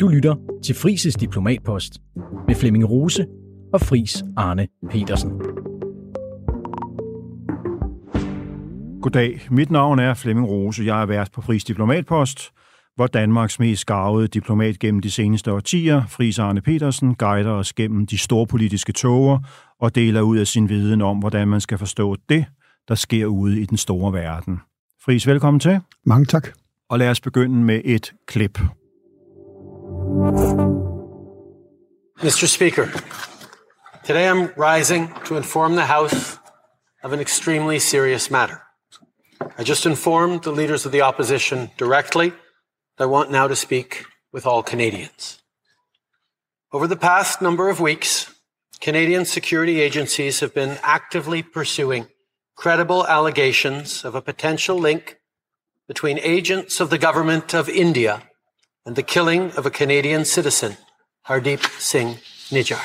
Du lytter til Frises Diplomatpost med Flemming Rose og Fris Arne Petersen. Goddag, mit navn er Flemming Rose. Jeg er vært på Fris Diplomatpost, hvor Danmarks mest gavede diplomat gennem de seneste årtier, Fris Arne Petersen, guider os gennem de store politiske toger og deler ud af sin viden om, hvordan man skal forstå det, der sker ude i den store verden. Fris, velkommen til. Mange tak. Og lad os begynde med et klip. Mr. Speaker, today I'm rising to inform the House of an extremely serious matter. I just informed the leaders of the opposition directly I want now to speak with all Canadians. Over the past number of weeks, Canadian security agencies have been actively pursuing credible allegations of a potential link between agents of the government of India and the killing of a Canadian citizen, Hardeep Singh Nijjar.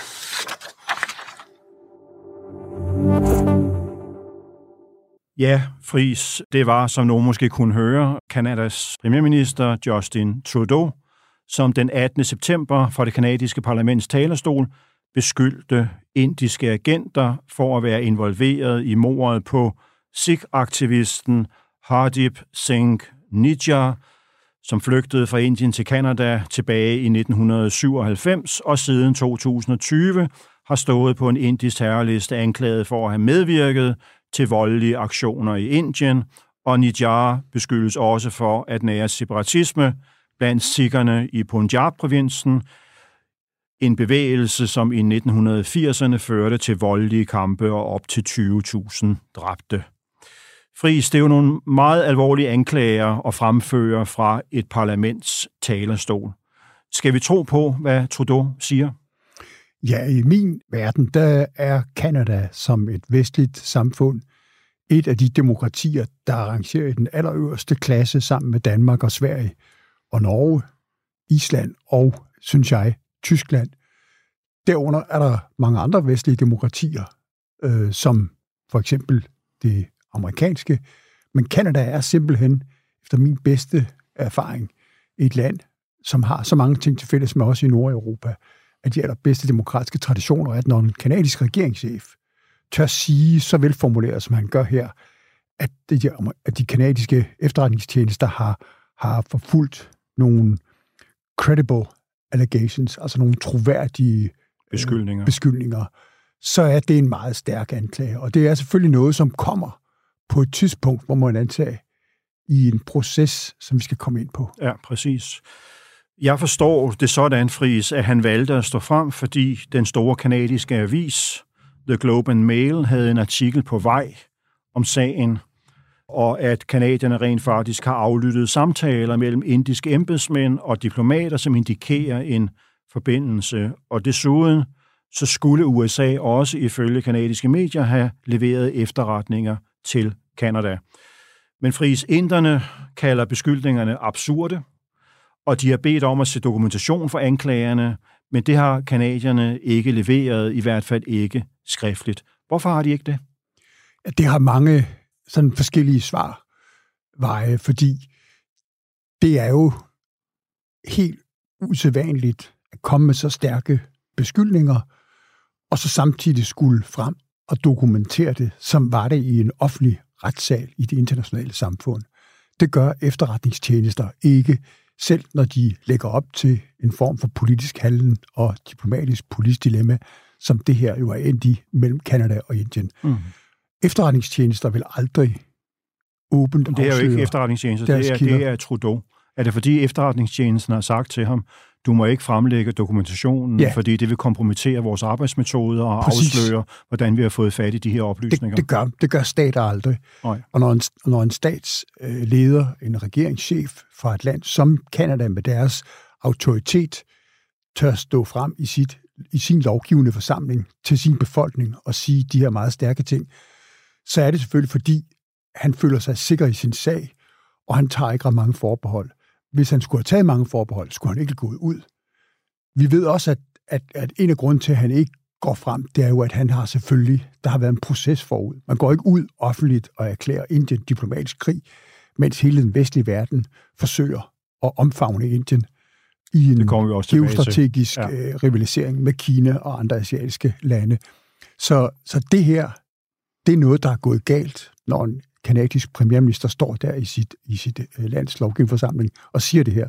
Ja, Fris, det var, som nogen måske kunne høre, Kanadas premierminister Justin Trudeau, som den 18. september fra det kanadiske parlaments talerstol beskyldte indiske agenter for at være involveret i mordet på Sikh-aktivisten Hardeep Singh Nijjar, som flygtede fra Indien til Kanada tilbage i 1997 og siden 2020 har stået på en indisk terrorliste anklaget for at have medvirket til voldelige aktioner i Indien, og Nijar beskyldes også for at nære separatisme blandt sikkerne i Punjab-provinsen, en bevægelse, som i 1980'erne førte til voldelige kampe og op til 20.000 dræbte. Friis, det er jo nogle meget alvorlige anklager at fremføre fra et parlaments talerstol. Skal vi tro på, hvad Trudeau siger? Ja, i min verden, der er Kanada som et vestligt samfund et af de demokratier, der arrangerer i den allerøverste klasse sammen med Danmark og Sverige og Norge, Island og, synes jeg, Tyskland. Derunder er der mange andre vestlige demokratier, øh, som for eksempel det amerikanske. Men Kanada er simpelthen, efter min bedste erfaring, et land, som har så mange ting til fælles med os i Nordeuropa, at de allerbedste demokratiske traditioner, at når en kanadisk regeringschef tør sige så velformuleret, som han gør her, at de, at de kanadiske efterretningstjenester har, har forfulgt nogle credible allegations, altså nogle troværdige øh, beskyldninger. beskyldninger, så er det en meget stærk anklage. Og det er selvfølgelig noget, som kommer på et tidspunkt, hvor man antage i en proces, som vi skal komme ind på. Ja, præcis. Jeg forstår det sådan, Fries, at han valgte at stå frem, fordi den store kanadiske avis, The Globe and Mail, havde en artikel på vej om sagen, og at kanadierne rent faktisk har aflyttet samtaler mellem indiske embedsmænd og diplomater, som indikerer en forbindelse. Og desuden så skulle USA også ifølge kanadiske medier have leveret efterretninger til Kanada. Men Fris Inderne kalder beskyldningerne absurde, og de har bedt om at se dokumentation for anklagerne, men det har kanadierne ikke leveret, i hvert fald ikke skriftligt. Hvorfor har de ikke det? Det har mange sådan forskellige svar veje, fordi det er jo helt usædvanligt at komme med så stærke beskyldninger, og så samtidig skulle frem og dokumentere det, som var det i en offentlig retssal i det internationale samfund. Det gør efterretningstjenester ikke, selv når de lægger op til en form for politisk handlen og diplomatisk politisk dilemma, som det her jo er endt i mellem Kanada og Indien. Mm. Efterretningstjenester vil aldrig åbent Det er jo ikke efterretningstjenester, det er, det er Trudeau. Er det fordi efterretningstjenesten har sagt til ham, du må ikke fremlægge dokumentationen, ja. fordi det vil kompromittere vores arbejdsmetoder og Præcis. afsløre, hvordan vi har fået fat i de her oplysninger. Det, det, gør, det gør stater aldrig. Nej. Og når en, når en statsleder, en regeringschef fra et land som Kanada med deres autoritet, tør stå frem i, sit, i sin lovgivende forsamling til sin befolkning og sige de her meget stærke ting, så er det selvfølgelig fordi, han føler sig sikker i sin sag, og han tager ikke ret mange forbehold hvis han skulle have taget mange forbehold, skulle han ikke gået ud. Vi ved også, at, at, at en af grunden til, at han ikke går frem, det er jo, at han har selvfølgelig, der har været en proces forud. Man går ikke ud offentligt og erklærer Indien diplomatisk krig, mens hele den vestlige verden forsøger at omfavne Indien i en geostrategisk ja. øh, rivalisering med Kina og andre asiatiske lande. Så, så det her, det er noget, der er gået galt, når en kanadisk premierminister står der i sit, i sit øh, lands lovgivningsforsamling og siger det her.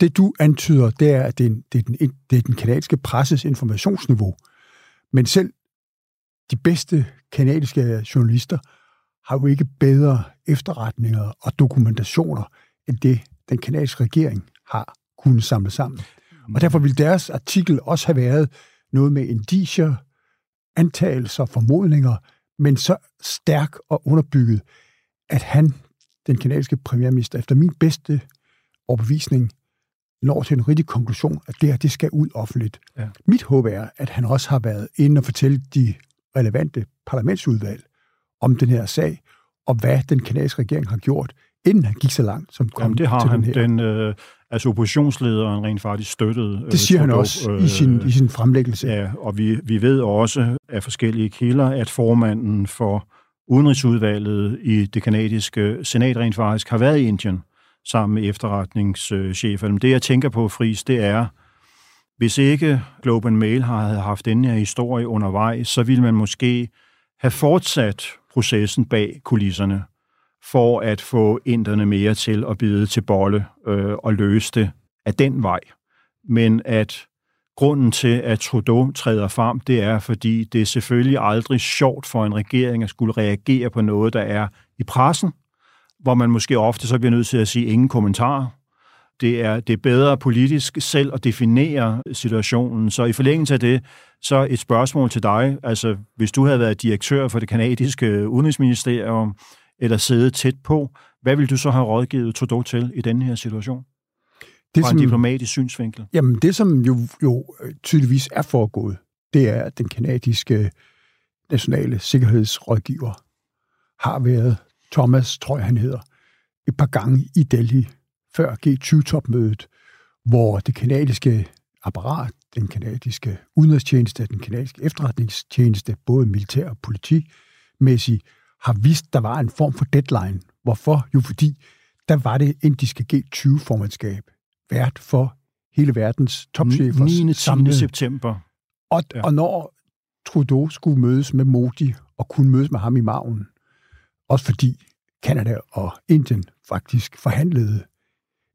Det du antyder, det er, at det er, det er, den, det er den kanadiske presses informationsniveau. Men selv de bedste kanadiske journalister har jo ikke bedre efterretninger og dokumentationer, end det den kanadiske regering har kunnet samle sammen. Og derfor vil deres artikel også have været noget med indicier, antagelser, formodninger, men så stærk og underbygget, at han, den kanadiske premierminister, efter min bedste overbevisning, når til en rigtig konklusion, at det her, det skal ud offentligt. Ja. Mit håb er, at han også har været inde og fortælle de relevante parlamentsudvalg om den her sag, og hvad den kanadiske regering har gjort, inden han gik så langt, som kom Jamen, det har til han. den her. Den, øh, altså oppositionslederen rent faktisk støttede. Det siger han også øh, i, sin, i sin fremlæggelse. Ja, og vi, vi ved også af forskellige kilder, at formanden for udenrigsudvalget i det kanadiske senat rent faktisk har været i Indien sammen med efterretningschefer. Det, jeg tænker på, Friis, det er, hvis ikke Globe and Mail havde haft den her historie undervejs, så ville man måske have fortsat processen bag kulisserne for at få inderne mere til at bide til bolle øh, og løse det af den vej. Men at grunden til, at Trudeau træder frem, det er, fordi det er selvfølgelig aldrig sjovt for en regering at skulle reagere på noget, der er i pressen, hvor man måske ofte så bliver nødt til at sige ingen kommentarer. Det er, det er bedre politisk selv at definere situationen. Så i forlængelse af det, så et spørgsmål til dig. Altså, hvis du havde været direktør for det kanadiske udenrigsministerium, eller siddet tæt på, hvad vil du så have rådgivet Trudeau til i denne her situation? Det, Fra en som, diplomatisk synsvinkel. Jamen, det som jo, jo tydeligvis er foregået, det er, at den kanadiske nationale sikkerhedsrådgiver har været Thomas, tror jeg han hedder, et par gange i Delhi før G20-topmødet, hvor det kanadiske apparat, den kanadiske udenrigstjeneste, den kanadiske efterretningstjeneste, både militær og politimæssigt, har vist, der var en form for deadline. Hvorfor? Jo, fordi der var det indiske G20-formandskab vært for hele verdens topchefer. 9. 10. september. Og, ja. og når Trudeau skulle mødes med Modi og kunne mødes med ham i maven, også fordi Kanada og Indien faktisk forhandlede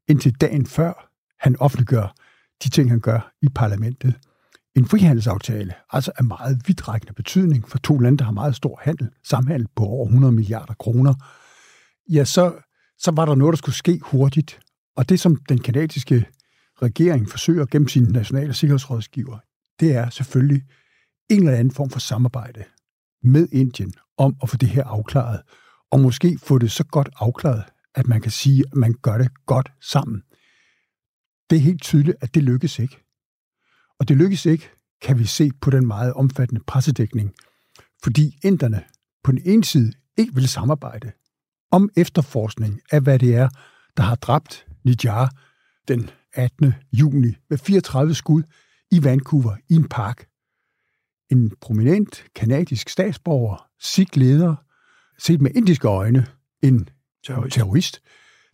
indtil dagen før han offentliggør de ting, han gør i parlamentet. En frihandelsaftale, altså af meget vidtrækkende betydning for to lande, der har meget stor handel, samhandel på over 100 milliarder kroner, ja, så, så var der noget, der skulle ske hurtigt. Og det, som den kanadiske regering forsøger gennem sine nationale sikkerhedsrådgiver, det er selvfølgelig en eller anden form for samarbejde med Indien om at få det her afklaret, og måske få det så godt afklaret, at man kan sige, at man gør det godt sammen. Det er helt tydeligt, at det lykkes ikke. Og det lykkes ikke, kan vi se på den meget omfattende pressedækning, fordi inderne på den ene side ikke vil samarbejde om efterforskning af, hvad det er, der har dræbt Nijar den 18. juni med 34 skud i Vancouver i en park. En prominent kanadisk statsborger, Sikh-leder, set med indiske øjne, en terrorist, terrorist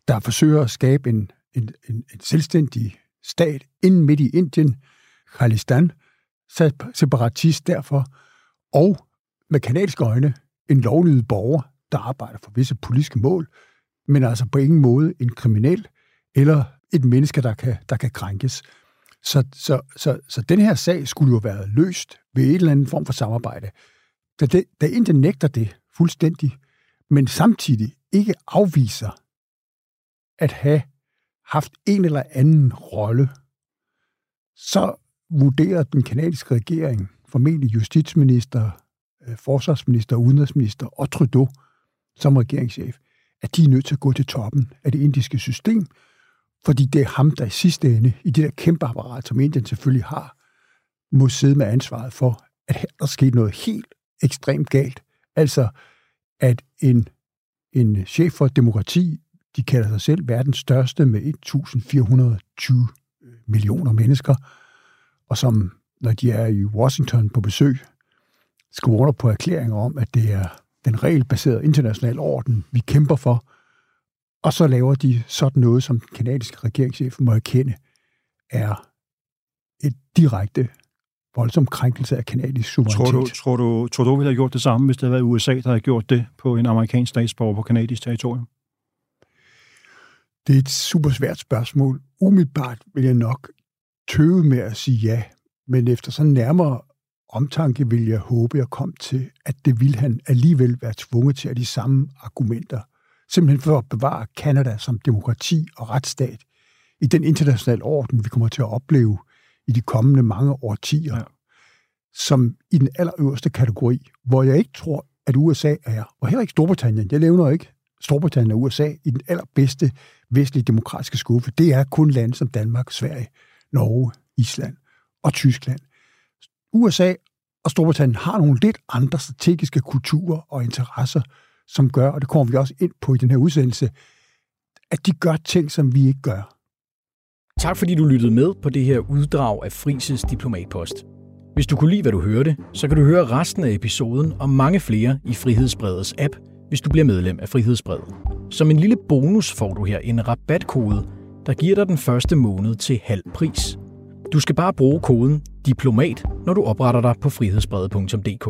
der forsøger at skabe en, en, en, en selvstændig stat inden midt i Indien, Khalistan, separatist derfor, og med kanadiske øjne en lovlydig borger, der arbejder for visse politiske mål, men altså på ingen måde en kriminel eller et menneske, der kan, der kan krænkes. Så, så, så, så den her sag skulle jo være løst ved et eller andet form for samarbejde. Da, det, da Indien nægter det fuldstændig, men samtidig ikke afviser at have haft en eller anden rolle, så vurderer den kanadiske regering, formentlig justitsminister, øh, forsvarsminister, udenrigsminister og Trudeau som regeringschef, at de er nødt til at gå til toppen af det indiske system, fordi det er ham, der i sidste ende, i det der kæmpe apparat, som Indien selvfølgelig har, må sidde med ansvaret for, at her der skete noget helt ekstremt galt. Altså, at en, en chef for demokrati, de kalder sig selv verdens største med 1420 øh, millioner mennesker, og som, når de er i Washington på besøg, skriver under på erklæringer om, at det er den regelbaserede internationale orden, vi kæmper for, og så laver de sådan noget, som den kanadiske regeringschef må erkende, er et direkte voldsom krænkelse af kanadisk suverænitet. Tror du, tror du, tror du ville have gjort det samme, hvis det havde været USA, der havde gjort det på en amerikansk statsborger på kanadisk territorium? Det er et super svært spørgsmål. Umiddelbart vil jeg nok tøve med at sige ja, men efter sådan nærmere omtanke vil jeg håbe, jeg kom til, at det ville han alligevel være tvunget til at de samme argumenter. Simpelthen for at bevare Kanada som demokrati og retsstat i den internationale orden, vi kommer til at opleve i de kommende mange årtier, ja. som i den allerøverste kategori, hvor jeg ikke tror, at USA er, og heller ikke Storbritannien, jeg nævner ikke Storbritannien og USA i den allerbedste vestlige demokratiske skuffe. Det er kun lande som Danmark, Sverige, Norge, Island og Tyskland. USA og Storbritannien har nogle lidt andre strategiske kulturer og interesser, som gør, og det kommer vi også ind på i den her udsendelse, at de gør ting, som vi ikke gør. Tak fordi du lyttede med på det her uddrag af Frises Diplomatpost. Hvis du kunne lide, hvad du hørte, så kan du høre resten af episoden og mange flere i Frihedsbredets app, hvis du bliver medlem af Frihedsbredet. Som en lille bonus får du her en rabatkode, der giver dig den første måned til halv pris. Du skal bare bruge koden DIPLOMAT, når du opretter dig på frihedsbrede.dk.